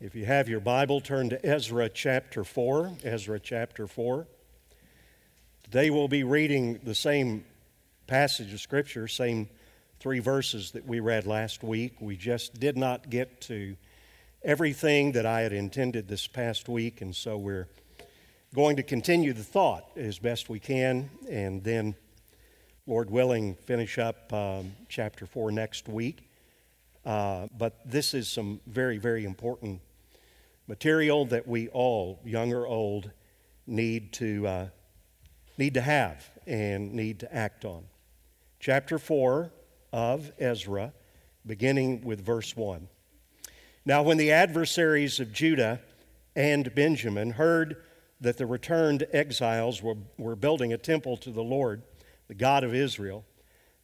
If you have your Bible, turn to Ezra chapter 4. Ezra chapter 4. Today we'll be reading the same passage of Scripture, same three verses that we read last week. We just did not get to everything that I had intended this past week, and so we're going to continue the thought as best we can, and then, Lord willing, finish up um, chapter 4 next week. Uh, but this is some very, very important material that we all, young or old, need to, uh, need to have and need to act on. Chapter 4 of Ezra, beginning with verse 1. Now, when the adversaries of Judah and Benjamin heard that the returned exiles were, were building a temple to the Lord, the God of Israel,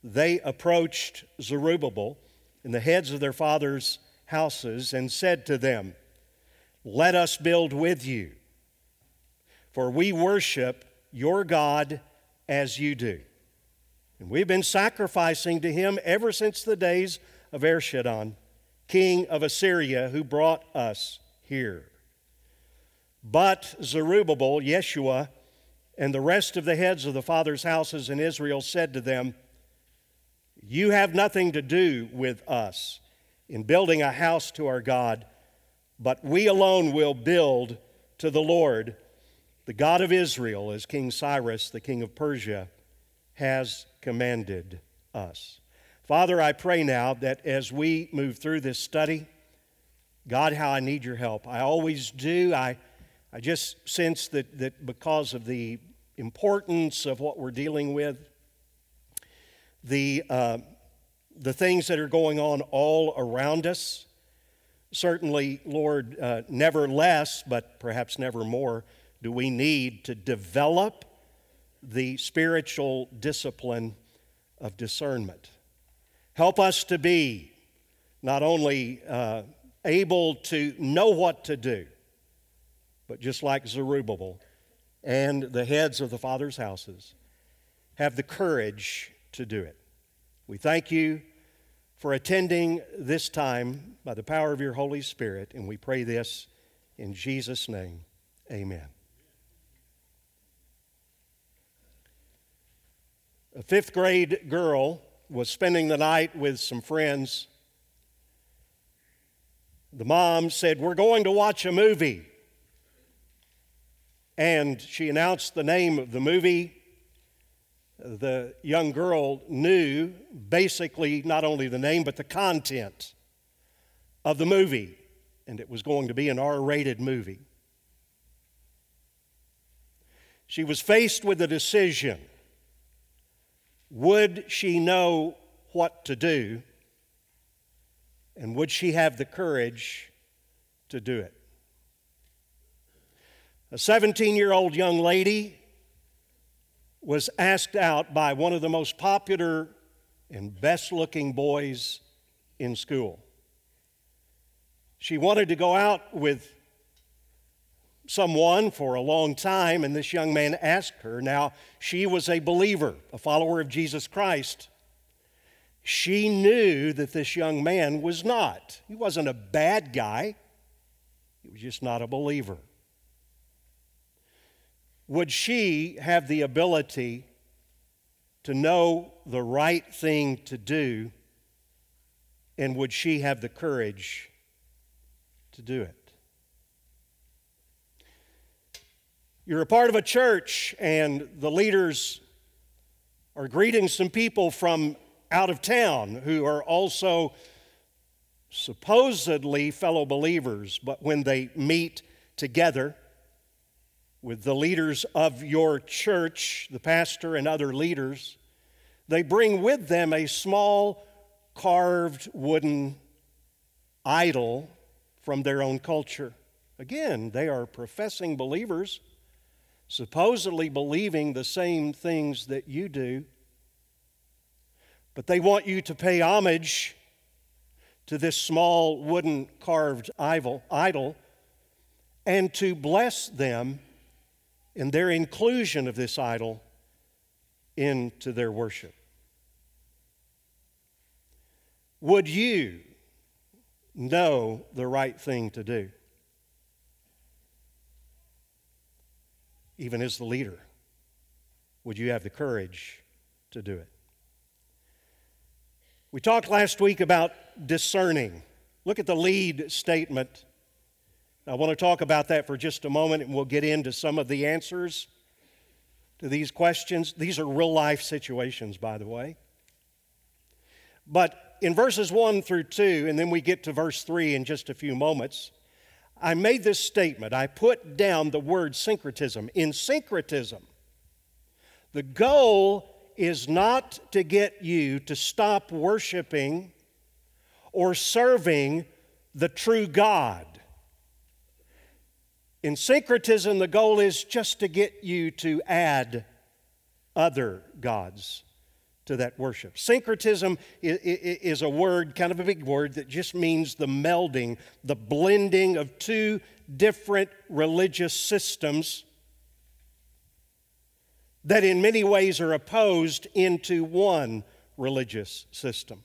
they approached Zerubbabel and the heads of their fathers' houses and said to them, Let us build with you, for we worship your God as you do. And we've been sacrificing to him ever since the days of Esarhaddon, king of Assyria, who brought us here. But Zerubbabel, Yeshua, and the rest of the heads of the fathers' houses in Israel said to them, you have nothing to do with us in building a house to our God, but we alone will build to the Lord, the God of Israel, as King Cyrus, the king of Persia, has commanded us. Father, I pray now that as we move through this study, God, how I need your help. I always do. I, I just sense that, that because of the importance of what we're dealing with, the, uh, the things that are going on all around us. Certainly, Lord, uh, never less, but perhaps never more, do we need to develop the spiritual discipline of discernment. Help us to be not only uh, able to know what to do, but just like Zerubbabel and the heads of the fathers' houses, have the courage to do it. We thank you for attending this time by the power of your Holy Spirit, and we pray this in Jesus' name. Amen. A fifth grade girl was spending the night with some friends. The mom said, We're going to watch a movie. And she announced the name of the movie the young girl knew basically not only the name but the content of the movie, and it was going to be an R rated movie. She was faced with a decision. Would she know what to do? And would she have the courage to do it? A 17 year old young lady was asked out by one of the most popular and best looking boys in school. She wanted to go out with someone for a long time, and this young man asked her. Now, she was a believer, a follower of Jesus Christ. She knew that this young man was not. He wasn't a bad guy, he was just not a believer would she have the ability to know the right thing to do? And would she have the courage to do it? You're a part of a church, and the leaders are greeting some people from out of town who are also supposedly fellow believers, but when they meet together, with the leaders of your church, the pastor and other leaders, they bring with them a small carved wooden idol from their own culture. Again, they are professing believers, supposedly believing the same things that you do, but they want you to pay homage to this small wooden carved idol and to bless them and their inclusion of this idol into their worship. Would you know the right thing to do? Even as the leader, would you have the courage to do it? We talked last week about discerning. Look at the lead statement I want to talk about that for just a moment and we'll get into some of the answers to these questions. These are real life situations, by the way. But in verses 1 through 2, and then we get to verse 3 in just a few moments, I made this statement. I put down the word syncretism. In syncretism, the goal is not to get you to stop worshiping or serving the true God. In syncretism, the goal is just to get you to add other gods to that worship. Syncretism is a word, kind of a big word, that just means the melding, the blending of two different religious systems that in many ways are opposed into one religious system.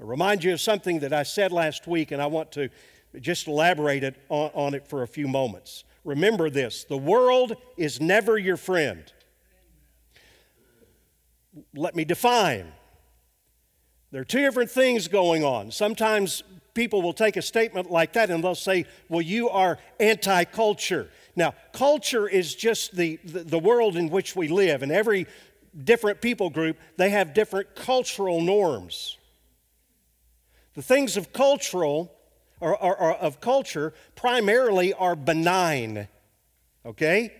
I remind you of something that I said last week, and I want to just elaborate it on, on it for a few moments. Remember this the world is never your friend. Let me define. There are two different things going on. Sometimes people will take a statement like that and they'll say, Well, you are anti culture. Now, culture is just the, the, the, world in which we live, and every different people group, they have different cultural norms. The things of cultural or, or, or of culture primarily are benign, okay?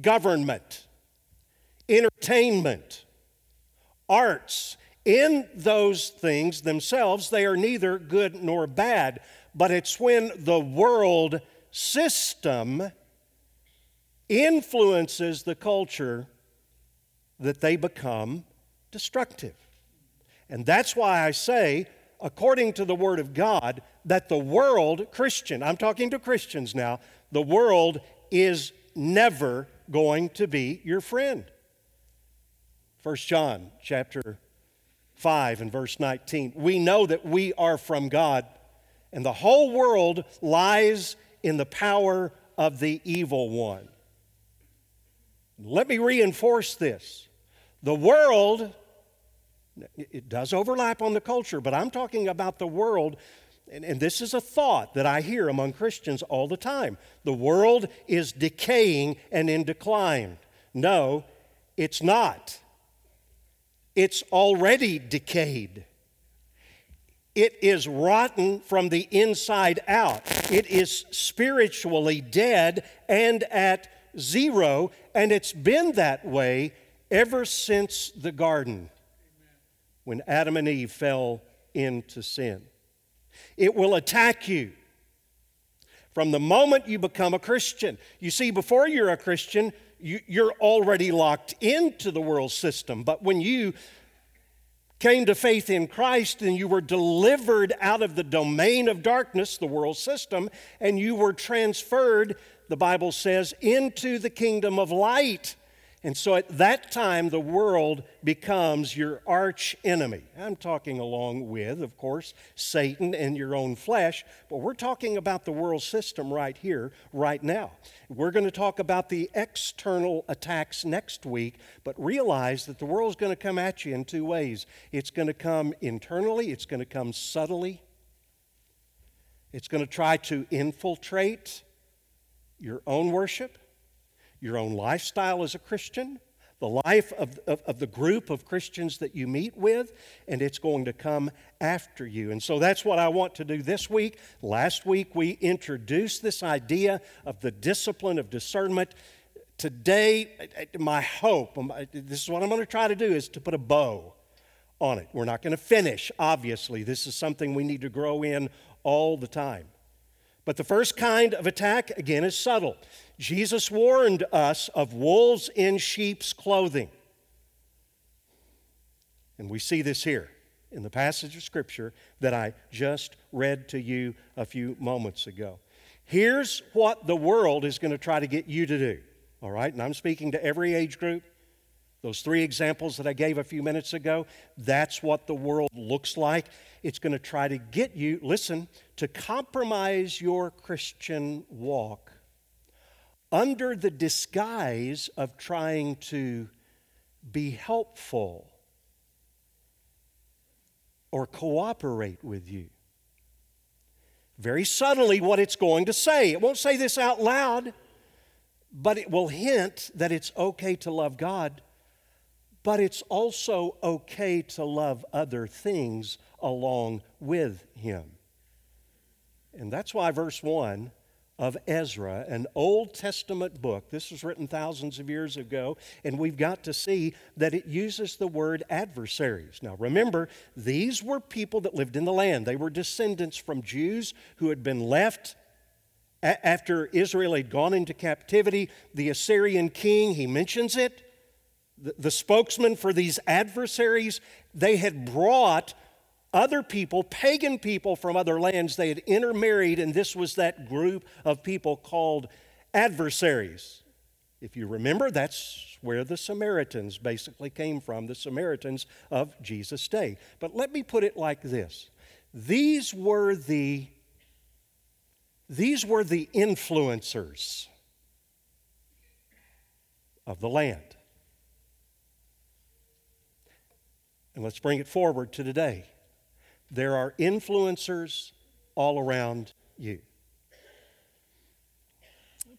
Government, entertainment, arts. In those things themselves, they are neither good nor bad, but it's when the world system influences the culture that they become destructive. And that's why I say, according to the Word of God, that the world, Christian, I'm talking to Christians now, the world is never going to be your friend. 1 John chapter 5 and verse 19. We know that we are from God, and the whole world lies in the power of the evil one. Let me reinforce this. The world, it does overlap on the culture, but I'm talking about the world, and, and, this is a thought that I hear among Christians all the time. The world is decaying and in decline. No, it's not. It's already decayed. It is rotten from the inside out. It is spiritually dead and at zero, and it's been that way ever since the garden when Adam and Eve fell into sin. It will attack you from the moment you become a Christian. You see, before you're a Christian, you, are already locked into the world system. But when you came to faith in Christ and you were delivered out of the domain of darkness, the world system, and you were transferred the Bible says, into the kingdom of light. And so at that time, the world becomes your arch enemy. I'm talking along with, of course, Satan and your own flesh, but we're talking about the world system right here, right now. We're going to talk about the external attacks next week, but realize that the world's going to come at you in two ways it's going to come internally, it's going to come subtly, it's going to try to infiltrate your own worship, your own lifestyle as a Christian, the life of, of, of, the group of Christians that you meet with, and it's going to come after you. And so that's what I want to do this week. Last week we introduced this idea of the discipline of discernment. Today, my hope, um, this is what I'm going to try to do, is to put a bow on it. We're not going to finish, obviously. This is something we need to grow in all the time. But the first kind of attack, again, is subtle. Jesus warned us of wolves in sheep's clothing. And we see this here in the passage of Scripture that I just read to you a few moments ago. Here's what the world is going to try to get you to do, all right? And I'm speaking to every age group. Those three examples that I gave a few minutes ago, that's what the world looks like. It's going to try to get you, listen, to compromise your Christian walk under the disguise of trying to be helpful or cooperate with you. Very subtly, what it's going to say. It won't say this out loud, but it will hint that it's okay to love God, but it's also okay to love other things along with Him. And that's why verse 1 of Ezra, an Old Testament book. This was written thousands of years ago, and we've got to see that it uses the word adversaries. Now, remember, these were people that lived in the land. They were descendants from Jews who had been left after Israel had gone into captivity. The Assyrian king, he mentions it, the, spokesman for these adversaries, they had brought other people, pagan people from other lands, they had intermarried, and this was that group of people called adversaries. If you remember, that's where the Samaritans basically came from, the Samaritans of Jesus' day. But let me put it like this these were the these were the influencers of the land. And let's bring it forward to today. There are influencers all around you.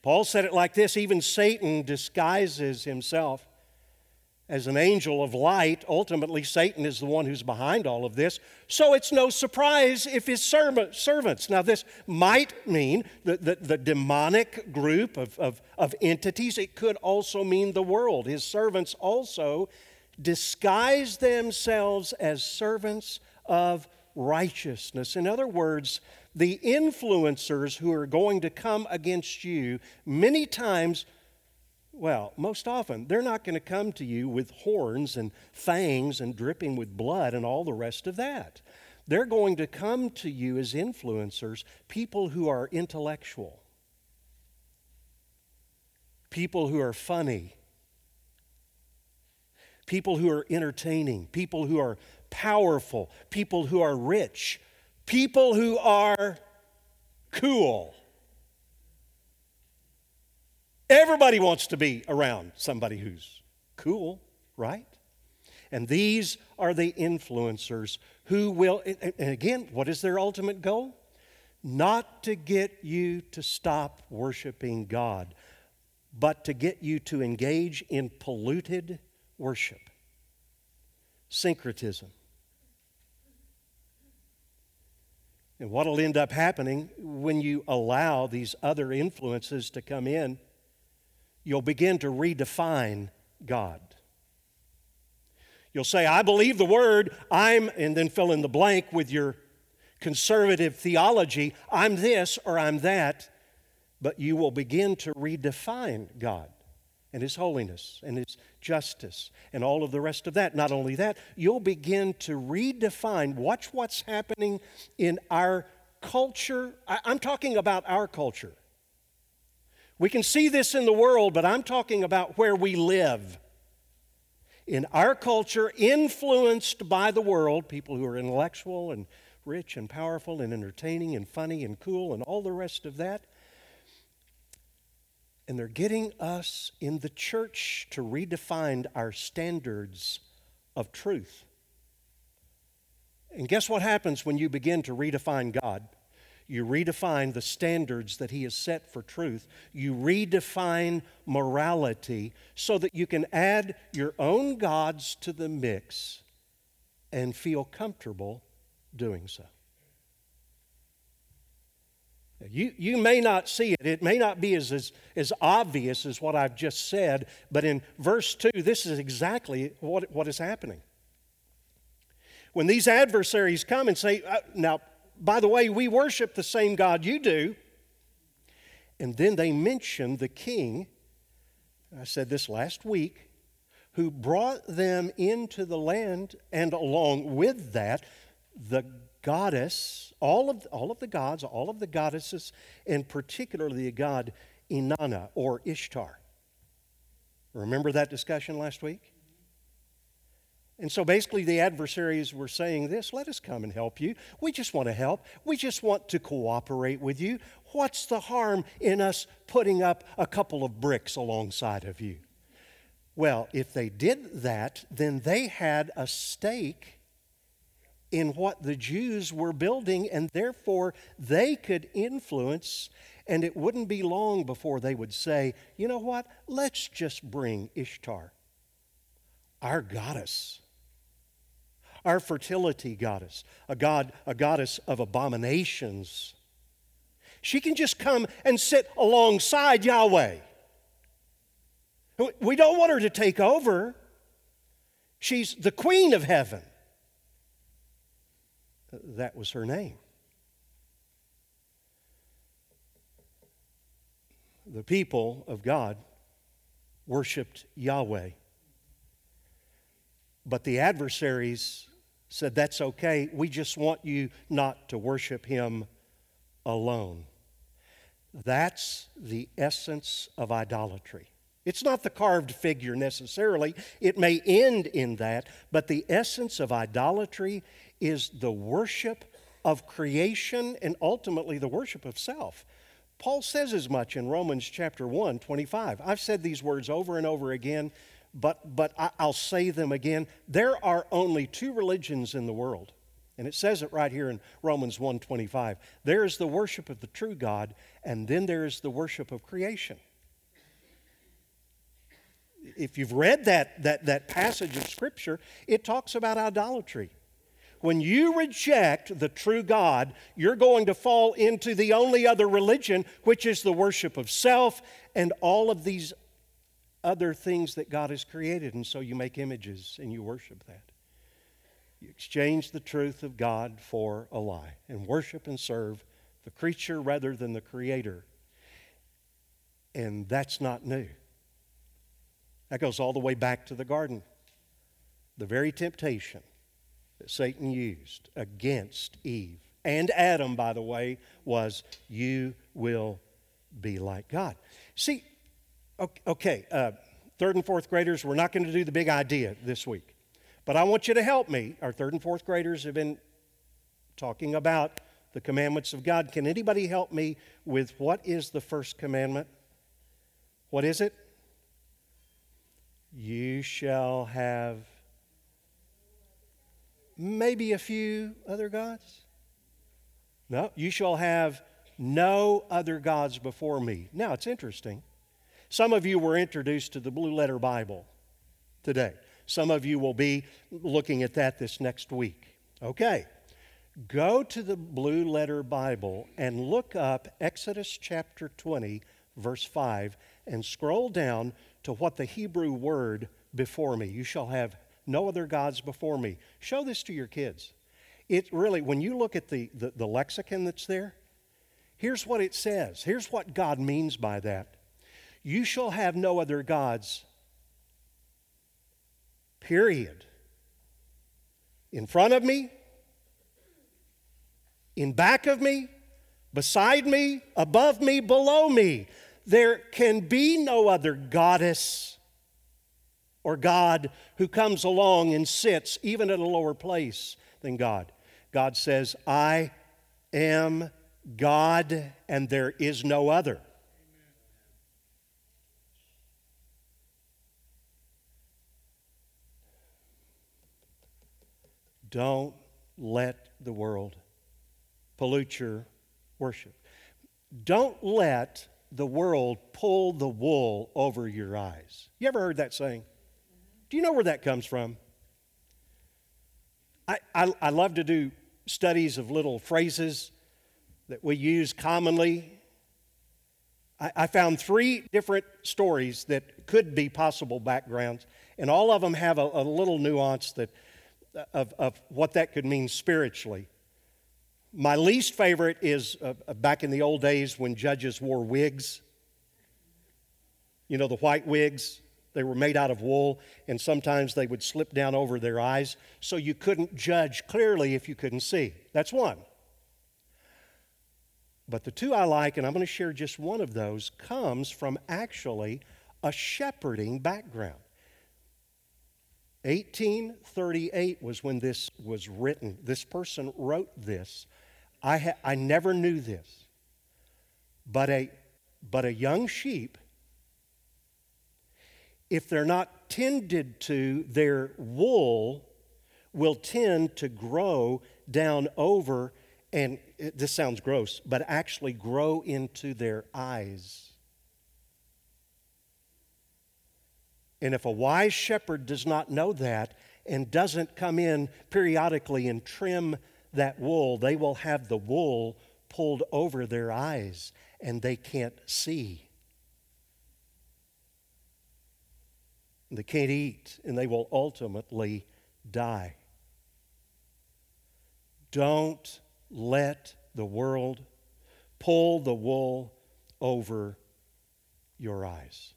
Paul said it like this even Satan disguises himself as an angel of light. Ultimately, Satan is the one who's behind all of this. So it's no surprise if his servants. Now, this might mean the, the, the demonic group of, of, of entities, it could also mean the world. His servants also disguise themselves as servants of righteousness. In other words, the influencers who are going to come against you, many times, well, most often, they're not going to come to you with horns and fangs and dripping with blood and all the rest of that. They're going to come to you as influencers, people who are intellectual, people who are funny, people who are entertaining, people who are powerful, people who are rich, people who are cool. Everybody wants to be around somebody who's cool, right? And these are the influencers who will, and again, what is their ultimate goal? Not to get you to stop worshiping God, but to get you to engage in polluted worship, syncretism. And what will end up happening when you allow these other influences to come in, you'll begin to redefine God. You'll say, I believe the word, I'm, and then fill in the blank with your conservative theology, I'm this or I'm that, but you will begin to redefine God and His holiness and His justice and all of the rest of that. Not only that, you'll begin to redefine, watch what's happening in our culture. I'm talking about our culture. We can see this in the world, but I'm talking about where we live. In our culture, influenced by the world, people who are intellectual and rich and powerful and entertaining and funny and cool and all the rest of that, and they're getting us in the church to redefine our standards of truth. And guess what happens when you begin to redefine God? You redefine the standards that He has set for truth. You redefine morality so that you can add your own gods to the mix and feel comfortable doing so. You, you may not see it. It may not be as, as, as obvious as what I've just said, but in verse 2, this is exactly what, what is happening. When these adversaries come and say, uh, Now, by the way, we worship the same God you do, and then they mention the king, I said this last week, who brought them into the land, and along with that, the goddess, all of, all of the gods, all of the goddesses, and particularly the god Inanna or Ishtar. Remember that discussion last week? And so basically, the adversaries were saying this let us come and help you. We just want to help. We just want to cooperate with you. What's the harm in us putting up a couple of bricks alongside of you? Well, if they did that, then they had a stake in what the Jews were building, and therefore they could influence. And it wouldn't be long before they would say, you know what? Let's just bring Ishtar, our goddess our fertility goddess, a god, a goddess of abominations. She can just come and sit alongside Yahweh. We don't want her to take over. She's the queen of heaven. That was her name. The people of God worshiped Yahweh. But the adversaries said, That's okay. We just want you not to worship him alone. That's the essence of idolatry. It's not the carved figure necessarily. It may end in that, but the essence of idolatry is the worship of creation and ultimately the worship of self. Paul says as much in Romans chapter 1, 25. I've said these words over and over again but, but I, I'll say them again. There are only two religions in the world. And it says it right here in Romans 1:25. There is the worship of the true God, and then there is the worship of creation. If you've read that, that, that passage of Scripture, it talks about idolatry. When you reject the true God, you're going to fall into the only other religion, which is the worship of self and all of these other things that God has created, and so you make images and you worship that. You exchange the truth of God for a lie and worship and serve the creature rather than the creator. And that's not new. That goes all the way back to the garden. The very temptation that Satan used against Eve and Adam, by the way, was you will be like God. See, Okay, uh, third and fourth graders, we're not going to do the big idea this week. But I want you to help me. Our third and fourth graders have been talking about the commandments of God. Can anybody help me with what is the first commandment? What is it? You shall have maybe a few other gods? No, you shall have no other gods before me. Now, it's interesting. Some of you were introduced to the Blue Letter Bible today. Some of you will be looking at that this next week. Okay. Go to the Blue Letter Bible and look up Exodus chapter 20, verse 5, and scroll down to what the Hebrew word before me. You shall have no other gods before me. Show this to your kids. It really, when you look at the, the, the lexicon that's there, here's what it says. Here's what God means by that. You shall have no other gods. Period. In front of me, in back of me, beside me, above me, below me. There can be no other goddess or God who comes along and sits even at a lower place than God. God says, I am God and there is no other. Don't let the world pollute your worship. Don't let the world pull the wool over your eyes. You ever heard that saying? Do you know where that comes from? I, I, I love to do studies of little phrases that we use commonly. I, I found three different stories that could be possible backgrounds, and all of them have a, a little nuance that uh, of, of what that could mean spiritually. My least favorite is uh, uh, back in the old days when judges wore wigs. You know, the white wigs, they were made out of wool, and sometimes they would slip down over their eyes, so you couldn't judge clearly if you couldn't see. That's one. But the two I like, and I'm going to share just one of those, comes from actually a shepherding background. 1838 was when this was written. This person wrote this. I, ha- I never knew this. But a, but a young sheep, if they're not tended to, their wool will tend to grow down over, and it, this sounds gross, but actually grow into their eyes. And if a wise shepherd does not know that and doesn't come in periodically and trim that wool, they will have the wool pulled over their eyes and they can't see. They can't eat and they will ultimately die. Don't let the world pull the wool over your eyes.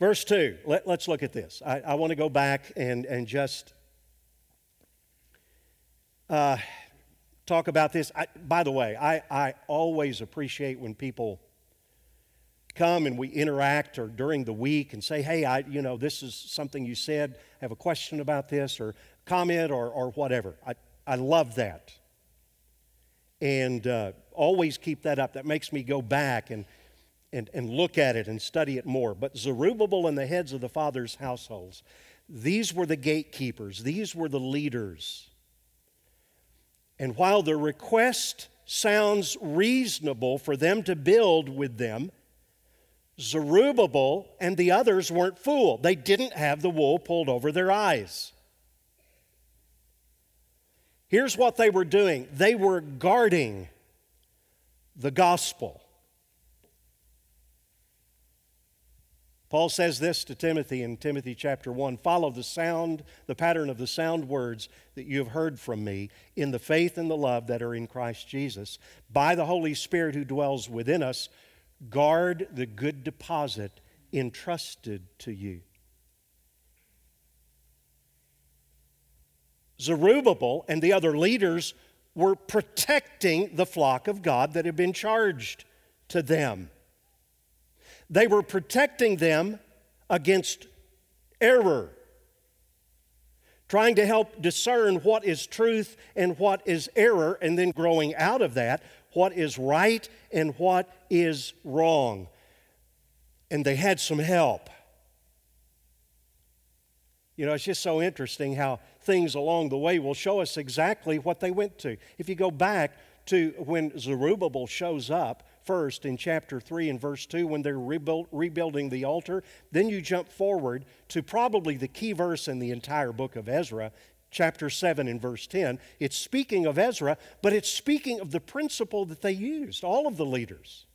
Verse 2, let, us look at this. I, I want to go back and, and just uh, talk about this. I, by the way, I, I always appreciate when people come and we interact or during the week and say, hey, I, you know, this is something you said, I have a question about this or comment or, or whatever. I, I love that. And uh, always keep that up. That makes me go back and and, and look at it and study it more. But Zerubbabel and the heads of the fathers' households, these were the gatekeepers, these were the leaders. And while the request sounds reasonable for them to build with them, Zerubbabel and the others weren't fooled. They didn't have the wool pulled over their eyes. Here's what they were doing they were guarding the gospel. Paul says this to Timothy in Timothy chapter 1 Follow the sound, the pattern of the sound words that you have heard from me in the faith and the love that are in Christ Jesus. By the Holy Spirit who dwells within us, guard the good deposit entrusted to you. Zerubbabel and the other leaders were protecting the flock of God that had been charged to them. They were protecting them against error, trying to help discern what is truth and what is error, and then growing out of that, what is right and what is wrong. And they had some help. You know, it's just so interesting how things along the way will show us exactly what they went to. If you go back to when Zerubbabel shows up, first in chapter 3 and verse 2 when they're rebuild, rebuilding the altar. Then you jump forward to probably the key verse in the entire book of Ezra, chapter 7 and verse 10. It's speaking of Ezra, but it's speaking of the principle that they used, all of the leaders.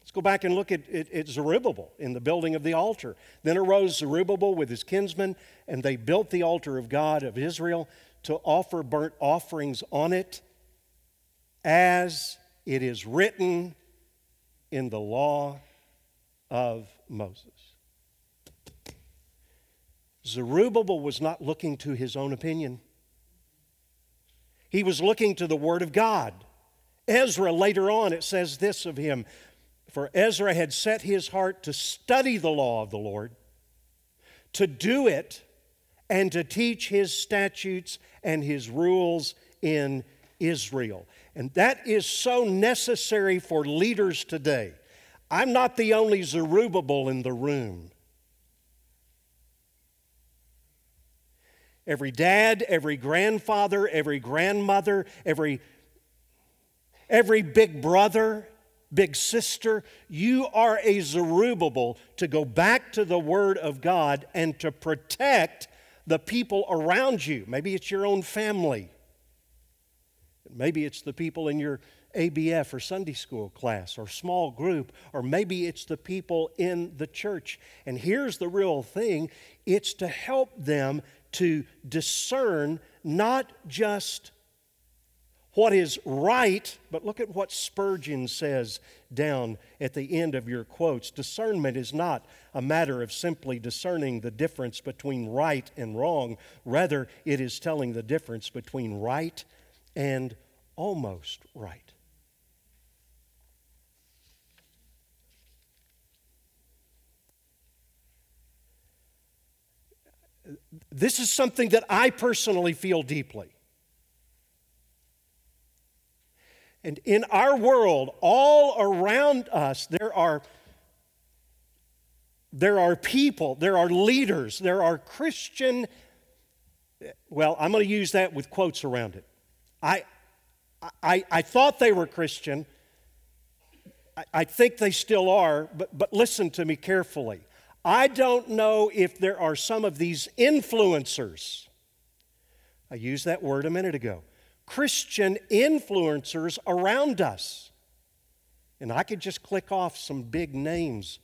Let's go back and look at, at, at, Zerubbabel in the building of the altar. Then arose Zerubbabel with his kinsmen, and they built the altar of God of Israel to offer burnt offerings on it as it is written in the law of Moses. Zerubbabel was not looking to his own opinion. He was looking to the Word of God. Ezra, later on, it says this of him For Ezra had set his heart to study the law of the Lord, to do it, and to teach his statutes and his rules in Israel. And that is so necessary for leaders today. I'm not the only Zerubbabel in the room. Every dad, every grandfather, every grandmother, every, every big brother, big sister, you are a Zerubbabel to go back to the Word of God and to protect the people around you. Maybe it's your own family. Maybe it's the people in your ABF or Sunday school class or small group, or maybe it's the people in the church. And here's the real thing it's to help them to discern not just what is right, but look at what Spurgeon says down at the end of your quotes. Discernment is not a matter of simply discerning the difference between right and wrong, rather, it is telling the difference between right and almost right. This is something that I personally feel deeply. And in our world, all around us, there are, there are people, there are leaders, there are Christian, well, I'm going to use that with quotes around it. I, I, I thought they were Christian. I, I think they still are, but, but listen to me carefully. I don't know if there are some of these influencers. I used that word a minute ago. Christian influencers around us. And I could just click off some big names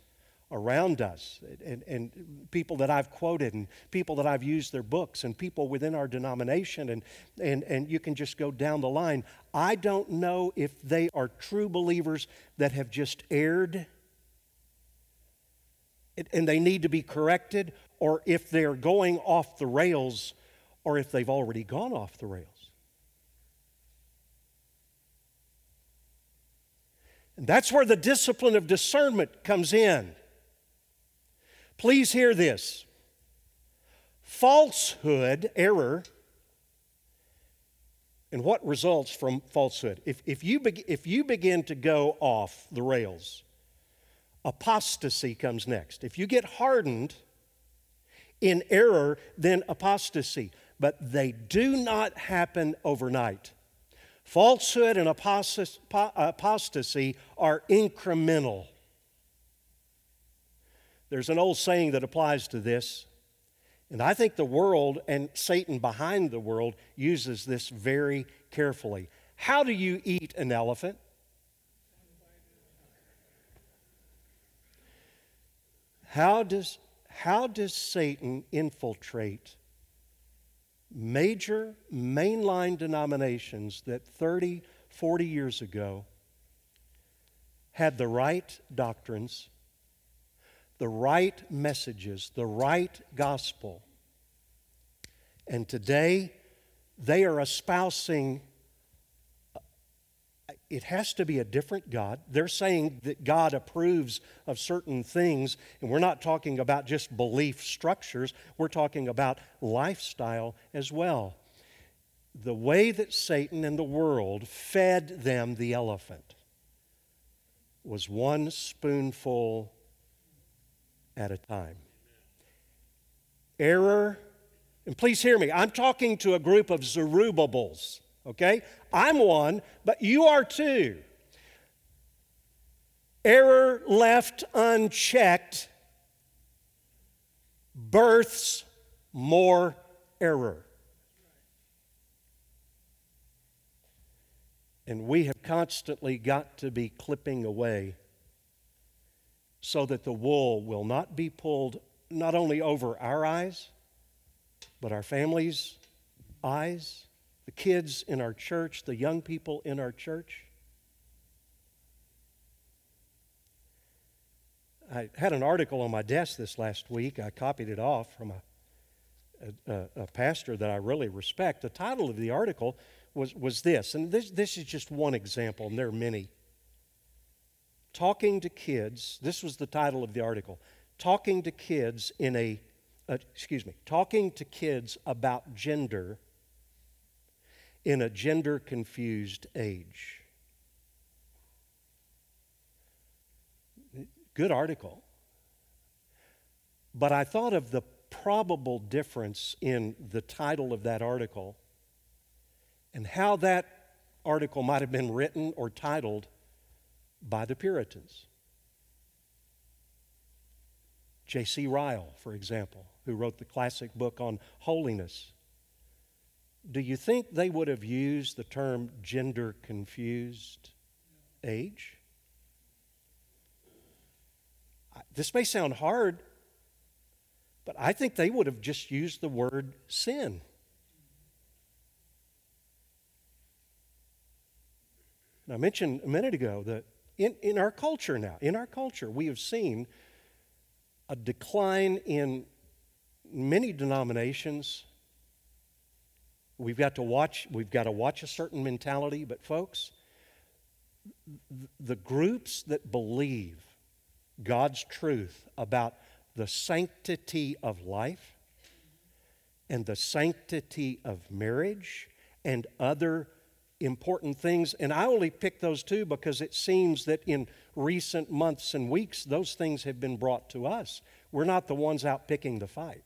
around us and, and, people that I've quoted and people that I've used their books and people within our denomination and, and, and you can just go down the line. I don't know if they are true believers that have just erred and they need to be corrected or if they're going off the rails or if they've already gone off the rails. And that's where the discipline of discernment comes in. Please hear this falsehood, error, and what results from falsehood. If, if, you, be, if you begin to go off the rails, apostasy comes next. If you get hardened in error, then apostasy. But they do not happen overnight. Falsehood and apostasy are incremental. There's an old saying that applies to this, and I think the world and Satan behind the world uses this very carefully. How do you eat an elephant? How does, how does Satan infiltrate major mainline denominations that 30, 40 years ago had the right doctrines, the right messages, the right gospel. And today, they are espousing it has to be a different God. They're saying that God approves of certain things, and we're not talking about just belief structures, we're talking about lifestyle as well. The way that Satan and the world fed them the elephant was one spoonful at a time. Error, and please hear me, I'm talking to a group of Zerubbabels okay? I'm one, but you are too. Error left unchecked births more error. And we have constantly got to be clipping away so that the wool will not be pulled not only over our eyes, but our families' eyes the kids in our church, the young people in our church. I had an article on my desk this last week. I copied it off from a, a, a, pastor that I really respect. The title of the article was, was this, and this, this is just one example, and there are many. Talking to kids, this was the title of the article Talking to Kids in a, uh, excuse me, Talking to Kids about Gender in a gender confused age. Good article. But I thought of the probable difference in the title of that article and how that article might have been written or titled by the Puritans. J.C. Ryle, for example, who wrote the classic book on holiness, do you think they would have used the term gender confused age? This may sound hard, but I think they would have just used the word sin. And I mentioned a minute ago that in, in our culture now, in our culture, we have seen a decline in many denominations. We've got to watch, we've got to watch a certain mentality, but folks, the groups that believe God's truth about the sanctity of life and the sanctity of marriage and other important things. And I only pick those two because it seems that in recent months and weeks, those things have been brought to us. We're not the ones out picking the fight.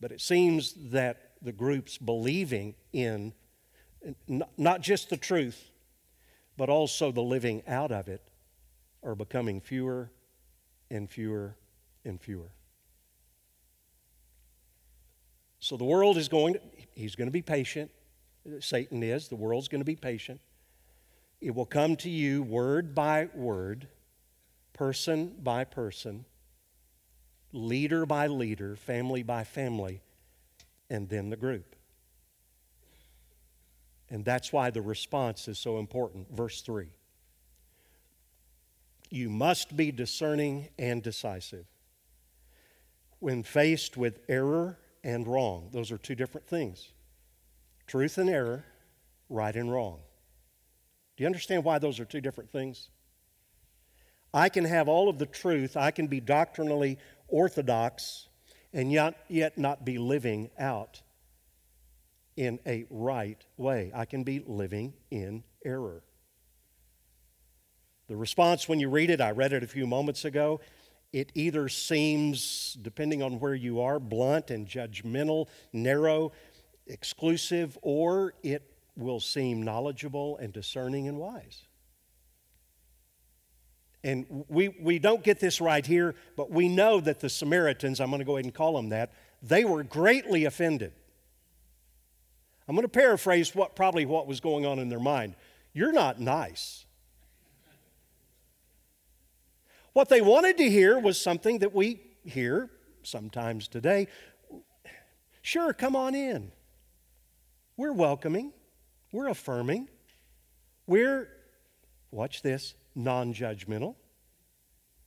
But it seems that the groups believing in not just the truth, but also the living out of it are becoming fewer and fewer and fewer. So the world is going to, he's going to be patient. Satan is. The world's going to be patient. It will come to you word by word, person by person, leader by leader, family by family, and then the group. And that's why the response is so important. Verse 3 You must be discerning and decisive. When faced with error and wrong, those are two different things truth and error, right and wrong. Do you understand why those are two different things? I can have all of the truth, I can be doctrinally orthodox, and yet, yet not be living out in a right way. I can be living in error. The response when you read it, I read it a few moments ago, it either seems, depending on where you are, blunt and judgmental, narrow, exclusive, or it will seem knowledgeable and discerning and wise. And we, we don't get this right here, but we know that the Samaritans, I'm going to go ahead and call them that, they were greatly offended. I'm going to paraphrase what probably what was going on in their mind. You're not nice. What they wanted to hear was something that we hear sometimes today. Sure, come on in. We're welcoming, we're affirming, we're, watch this, non judgmental,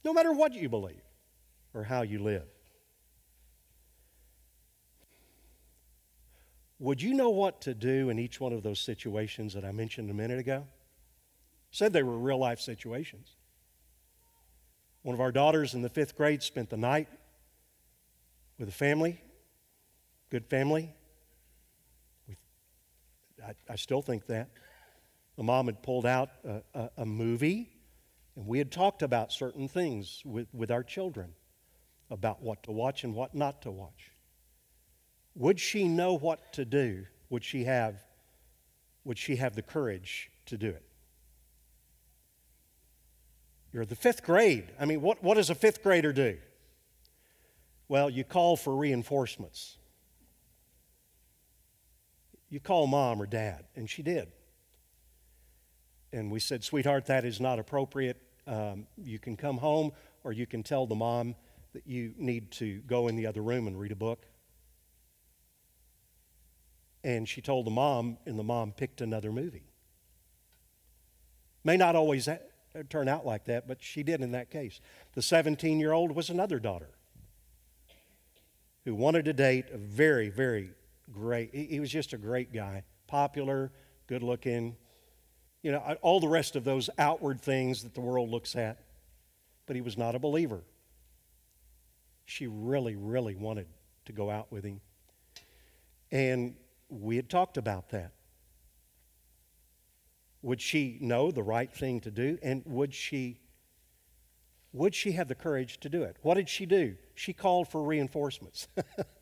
no matter what you believe or how you live. Would you know what to do in each one of those situations that I mentioned a minute ago? Said they were real life situations. One of our daughters in the fifth grade spent the night with a family, good family. I, I still think that. The mom had pulled out a, a, a movie, and we had talked about certain things with, with our children about what to watch and what not to watch. Would she know what to do? Would she have, would she have the courage to do it? You're the fifth grade. I mean, what, what does a fifth grader do? Well, you call for reinforcements. You call mom or dad, and she did. And we said, Sweetheart, that is not appropriate. Um, you can come home, or you can tell the mom that you need to go in the other room and read a book. And she told the mom, and the mom picked another movie. May not always turn out like that, but she did in that case. The 17 year old was another daughter who wanted to date a very, very great, he was just a great guy, popular, good looking, you know, all the rest of those outward things that the world looks at. But he was not a believer. She really, really wanted to go out with him. And we had talked about that. Would she know the right thing to do? And would she would she have the courage to do it? What did she do? She called for reinforcements.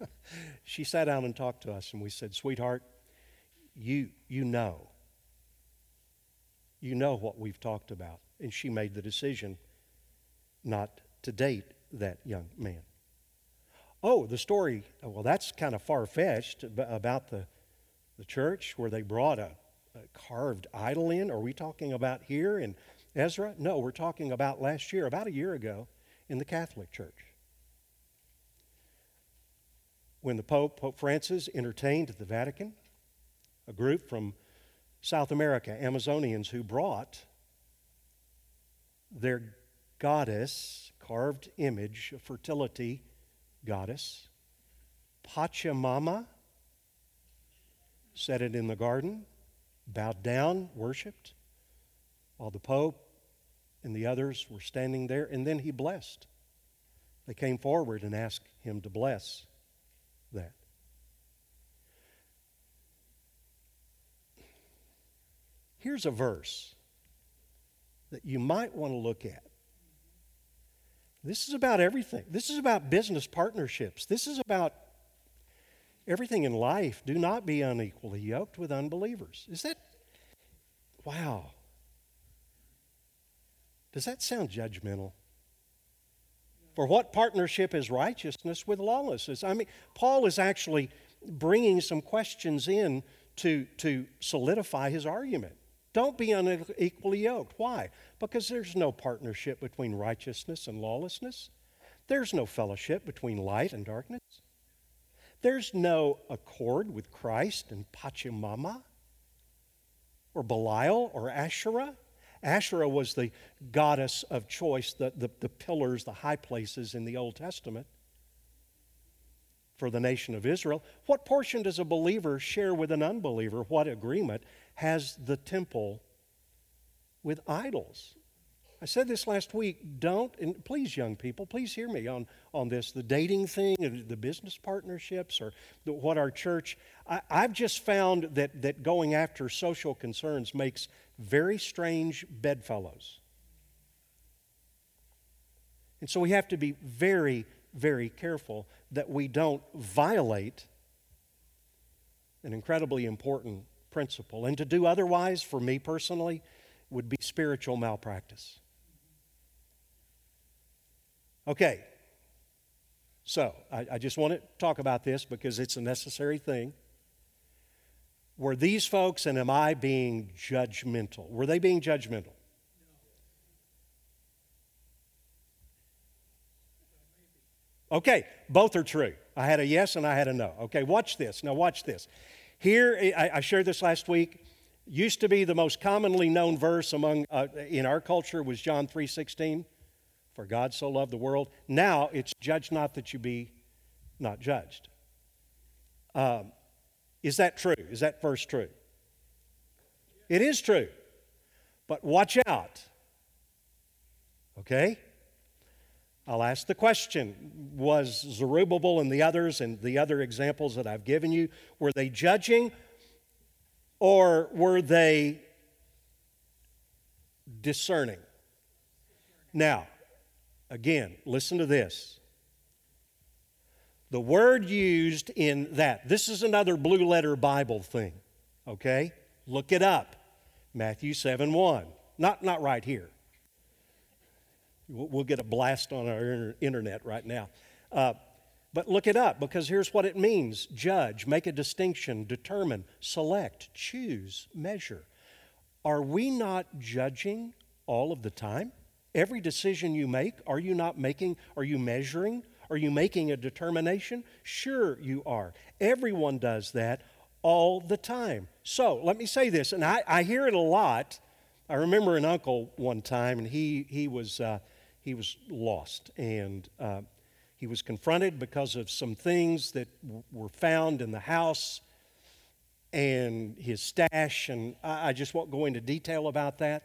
she sat down and talked to us and we said, "Sweetheart, you you know. You know what we've talked about." And she made the decision not to date that young man. Oh, the story, well, that's kind of far fetched about the the church where they brought a, Uh, carved idol in? Are we talking about here in Ezra? No, we're talking about last year, about a year ago, in the Catholic Church. When the Pope, Pope Francis, entertained the Vatican a group from South America, Amazonians, who brought their goddess, carved image, a fertility goddess, Pachamama, set it in the garden, bowed down, worshiped, while the Pope and the others were standing there, and then he blessed. They came forward and asked him to bless that. Here's a verse that you might want to look at. This is about everything. This is about business partnerships. This is about everything in life. Do not be unequally yoked with unbelievers. Is that, wow. Does that sound judgmental? For what partnership is righteousness with lawlessness? I mean, Paul is actually bringing some questions in to, to solidify his argument. Don't be unequally yoked. Why? Because there's no partnership between righteousness and lawlessness. There's no fellowship between light and darkness. There's no accord with Christ and Pachamama or Belial or Asherah. Asherah was the goddess of choice, the, the, the pillars, the high places in the Old Testament for the nation of Israel. What portion does a believer share with an unbeliever? What agreement has the temple with idols? I said this last week. Don't, and please, young people, please hear me on, on this the dating thing, the business partnerships, or the, what our church. I, I've just found that, that going after social concerns makes very strange bedfellows. And so we have to be very, very careful that we don't violate an incredibly important principle. And to do otherwise, for me personally, would be spiritual malpractice. Okay, so I, I, just want to talk about this because it's a necessary thing. Were these folks and am I being judgmental? Were they being judgmental? Okay, both are true. I had a yes and I had a no. Okay, watch this. Now, watch this. Here, I, I shared this last week. Used to be the most commonly known verse among uh, in our culture was John three sixteen. For God so loved the world. Now it's judge not that you be not judged. Um, is that true? Is that verse true? It is true. But watch out. Okay? I'll ask the question Was Zerubbabel and the others and the other examples that I've given you, were they judging or were they discerning? Now, Again, listen to this. The word used in that, this is another blue letter Bible thing, okay? Look it up. Matthew 7 1. Not, not right here. We'll get a blast on our internet right now. Uh, but look it up because here's what it means judge, make a distinction, determine, select, choose, measure. Are we not judging all of the time? Every decision you make, are you not making, are you measuring? Are you making a determination? Sure, you are. Everyone does that all the time. So let me say this, and I, I hear it a lot. I remember an uncle one time, and he, he, was, uh, he was lost, and uh, he was confronted because of some things that w- were found in the house and his stash, and I, I just won't go into detail about that.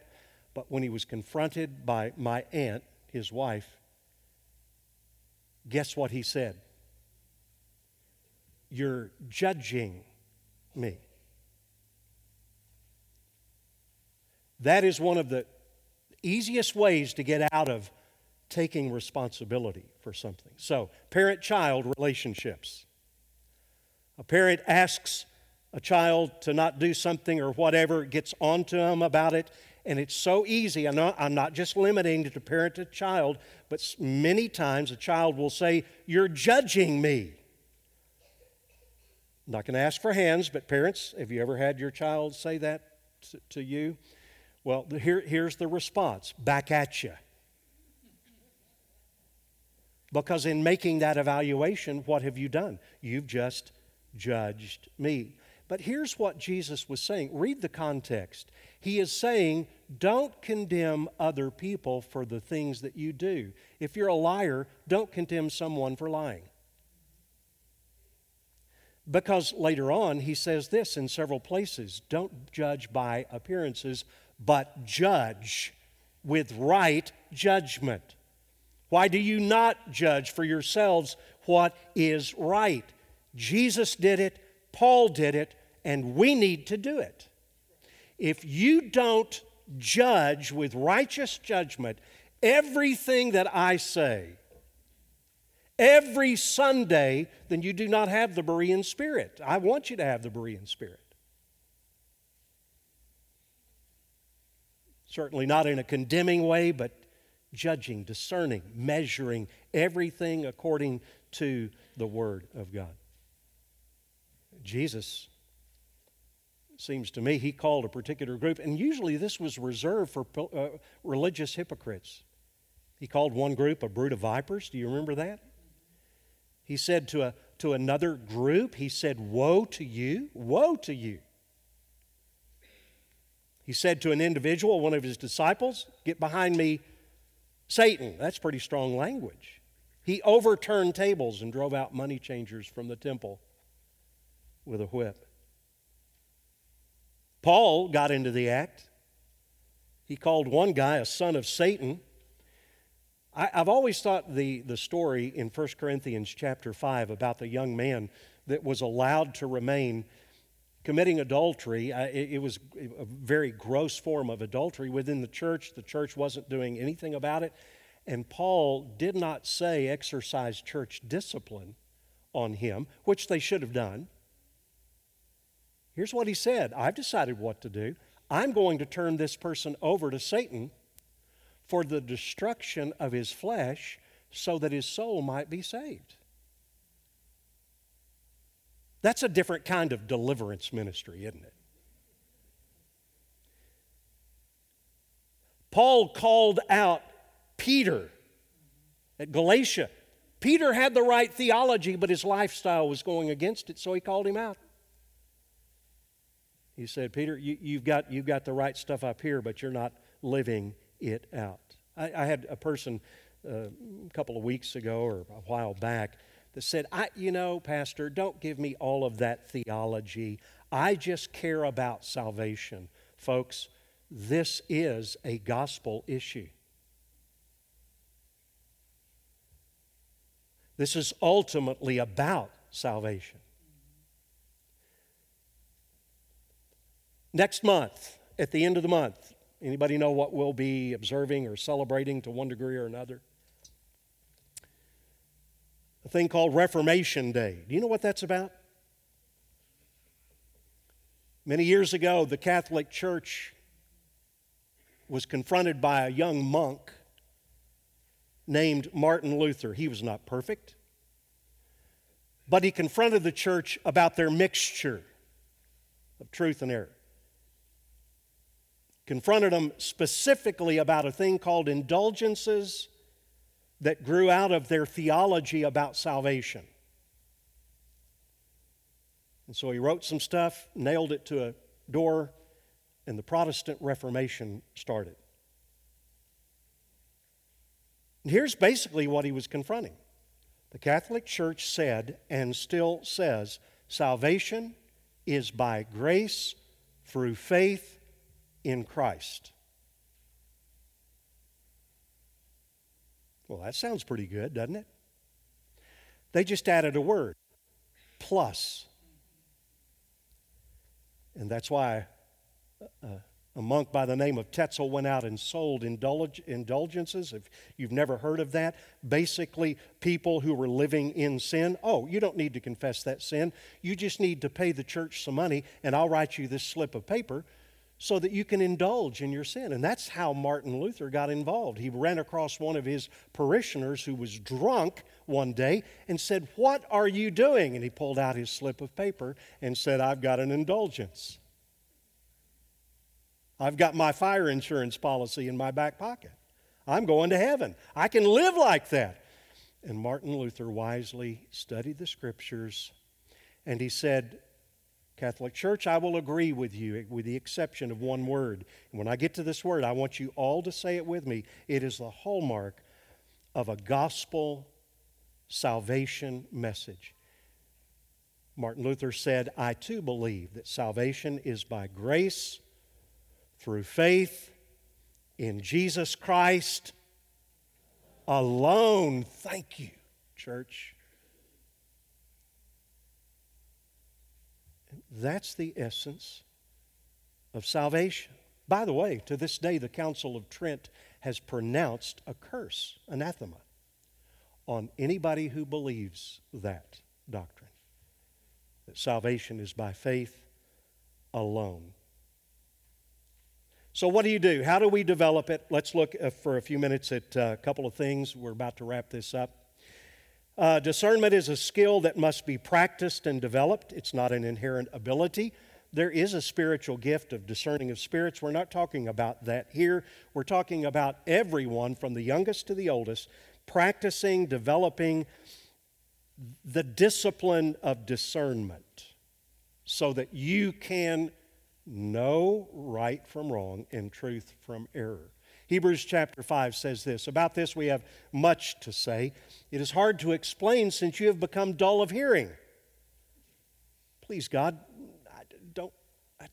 But when he was confronted by my aunt, his wife, guess what he said? You're judging me. That is one of the easiest ways to get out of taking responsibility for something. So, parent child relationships. A parent asks a child to not do something or whatever, gets onto them about it, and it's so easy. I'm not, I'm not just limiting to parent to child, but many times a child will say, You're judging me. I'm not going to ask for hands, but parents, have you ever had your child say that to, you? Well, here, here's the response back at you. Because in making that evaluation, what have you done? You've just judged me. But here's what Jesus was saying. Read the context. He is saying, don't condemn other people for the things that you do. If you're a liar, don't condemn someone for lying. Because later on, he says this in several places don't judge by appearances, but judge with right judgment. Why do you not judge for yourselves what is right? Jesus did it, Paul did it, and we need to do it. If you don't judge with righteous judgment everything that I say, every Sunday, then you do not have the Berean spirit. I want you to have the Berean spirit. Certainly not in a condemning way, but judging, discerning, measuring everything according to the Word of God. Jesus seems to me he called a particular group, and usually this was reserved for uh, religious hypocrites. He called one group a brood of vipers. Do you remember that? He said to, a, to another group, he said, Woe to you, woe to you. He said to an individual, one of his disciples, Get behind me, Satan. That's pretty strong language. He overturned tables and drove out money changers from the temple with a whip. Paul got into the act. He called one guy a son of Satan. I, have always thought the, the story in 1 Corinthians chapter 5 about the young man that was allowed to remain committing adultery. It, it, was a very gross form of adultery within the church. The church wasn't doing anything about it. And Paul did not say exercise church discipline on him, which they should have done. Here's what he said I've decided what to do. I'm going to turn this person over to Satan for the destruction of his flesh so that his soul might be saved. That's a different kind of deliverance ministry, isn't it? Paul called out Peter at Galatia. Peter had the right theology, but his lifestyle was going against it, so he called him out. He said, Peter, you, have got, you've got the right stuff up here, but you're not living it out. I, I had a person uh, a couple of weeks ago or a while back that said, I, You know, Pastor, don't give me all of that theology. I just care about salvation. Folks, this is a gospel issue. This is ultimately about salvation. Next month, at the end of the month, anybody know what we'll be observing or celebrating to one degree or another? a thing called Reformation Day. Do you know what that's about? Many years ago, the Catholic Church was confronted by a young monk named Martin Luther. He was not perfect, but he confronted the church about their mixture of truth and error. Confronted them specifically about a thing called indulgences that grew out of their theology about salvation. And so he wrote some stuff, nailed it to a door, and the Protestant Reformation started. And here's basically what he was confronting the Catholic Church said, and still says, salvation is by grace through faith in Christ. Well, that sounds pretty good, doesn't it? They just added a word plus. And that's why uh, a monk by the name of Tetzel went out and sold indulg- indulgences. If you've never heard of that, basically, people who were living in sin, oh, you don't need to confess that sin. You just need to pay the church some money, and I'll write you this slip of paper so that you can indulge in your sin. And that's how Martin Luther got involved. He ran across one of his parishioners who was drunk one day and said, What are you doing? And he pulled out his slip of paper and said, I've got an indulgence. I've got my fire insurance policy in my back pocket. I'm going to heaven. I can live like that. And Martin Luther wisely studied the scriptures and he said, Catholic Church, I will agree with you with the exception of one word. And when I get to this word, I want you all to say it with me. It is the hallmark of a gospel salvation message. Martin Luther said, I too believe that salvation is by grace through faith in Jesus Christ alone. Thank you, church. That's the essence of salvation. By the way, to this day, the Council of Trent has pronounced a curse, anathema, on anybody who believes that doctrine that salvation is by faith alone. So, what do you do? How do we develop it? Let's look uh, for a few minutes at uh, a couple of things. We're about to wrap this up. Uh, discernment is a skill that must be practiced and developed, it's not an inherent ability. There is a spiritual gift of discerning of spirits. We're not talking about that here. We're talking about everyone from the youngest to the oldest practicing, developing the discipline of discernment so that you can know right from wrong and truth from error. Hebrews chapter 5 says this About this we have much to say. It is hard to explain since you have become dull of hearing. Please, God, I, don't,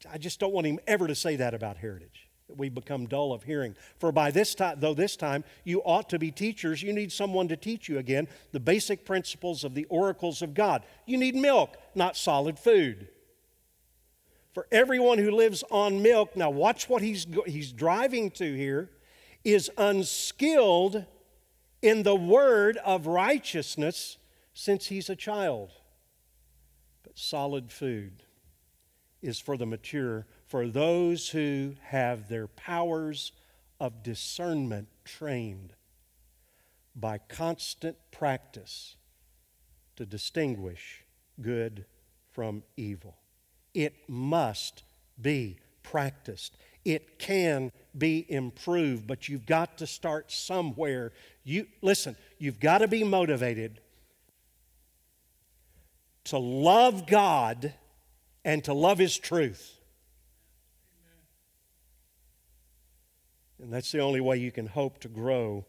I just don't want him ever to say that about heritage. That we become dull of hearing. For by this time, though this time you ought to be teachers, you need someone to teach you again the basic principles of the oracles of God. You need milk, not solid food for everyone who lives on milk, now watch what he's, he's driving to here, is unskilled in the word of righteousness since he's a child. But solid food is for the mature, for those who have their powers of discernment trained by constant practice to distinguish good from evil. It must be practiced. It can be improved, but you've got to start somewhere. You listen, you've got to be motivated to love God and to love his truth. And that's the only way you can hope to grow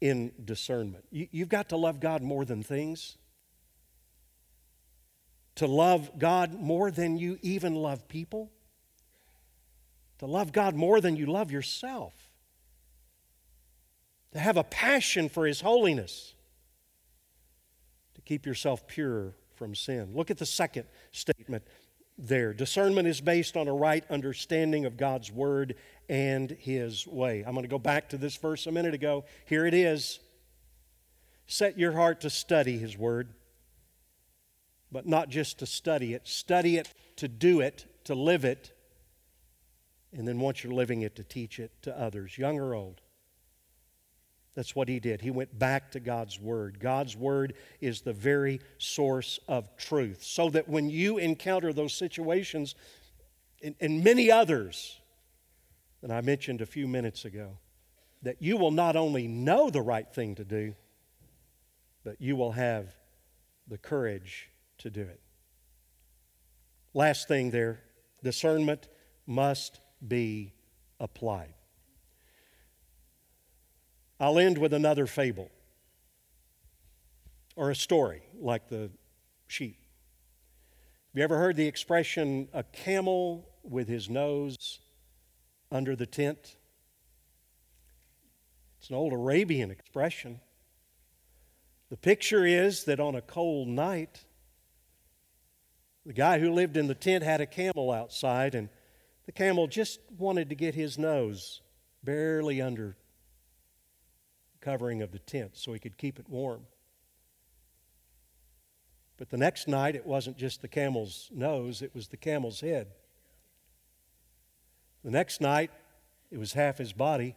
in discernment. You, have got to love God more than things to love God more than you even love people, to love God more than you love yourself, to have a passion for His holiness, to keep yourself pure from sin. Look at the second statement there. Discernment is based on a right understanding of God's Word and His way. I'm going to go back to this verse a minute ago. Here it is. Set your heart to study His Word but not just to study it. Study it to do it, to live it, and then once you're living it, to teach it to others, young or old. That's what he did. He went back to God's Word. God's Word is the very source of truth. So that when you encounter those situations and, and many others that I mentioned a few minutes ago, that you will not only know the right thing to do, but you will have the courage to do it. Last thing there discernment must be applied. I'll end with another fable or a story like the sheep. Have you ever heard the expression, a camel with his nose under the tent? It's an old Arabian expression. The picture is that on a cold night, the guy who lived in the tent had a camel outside, and the camel just wanted to get his nose barely under covering of the tent so he could keep it warm. But the next night, it wasn't just the camel's nose, it was the camel's head. The next night, it was half his body.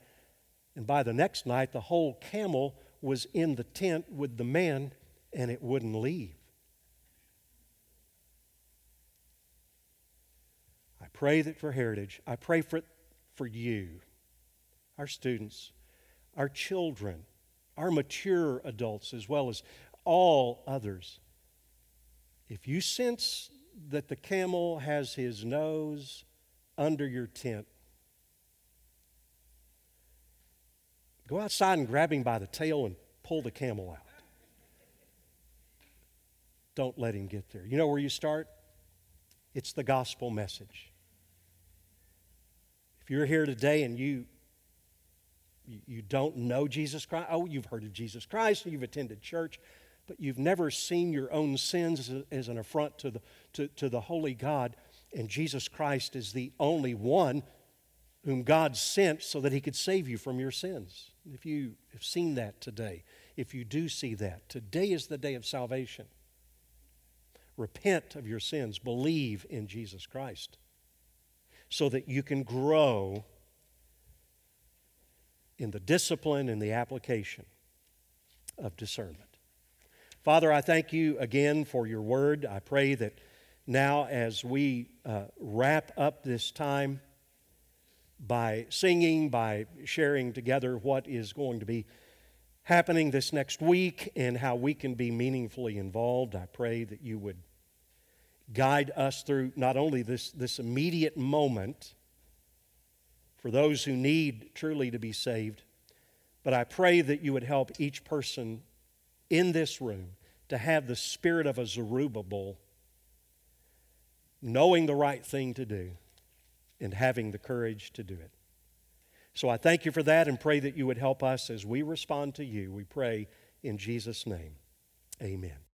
And by the next night, the whole camel was in the tent with the man, and it wouldn't leave. Pray that for Heritage, I pray for, for you, our students, our children, our mature adults, as well as all others. If you sense that the camel has his nose under your tent, go outside and grab him by the tail and pull the camel out. Don't let him get there. You know where you start? It's the gospel message. If you're here today and you you don't know Jesus Christ. Oh, you've heard of Jesus Christ, you've attended church, but you've never seen your own sins as, an affront to the, to, to the holy God. And Jesus Christ is the only one whom God sent so that he could save you from your sins. If you have seen that today, if you do see that, today is the day of salvation. Repent of your sins, believe in Jesus Christ so that you can grow in the discipline and the application of discernment. Father, I thank you again for your word. I pray that now, as we uh, wrap up this time by singing, by sharing together what is going to be happening this next week and how we can be meaningfully involved, I pray that you would guide us through not only this, this immediate moment for those who need truly to be saved, but I pray that you would help each person in this room to have the spirit of a Zerubbabel, knowing the right thing to do and having the courage to do it. So I thank you for that and pray that you would help us as we respond to you. We pray in Jesus' name. Amen.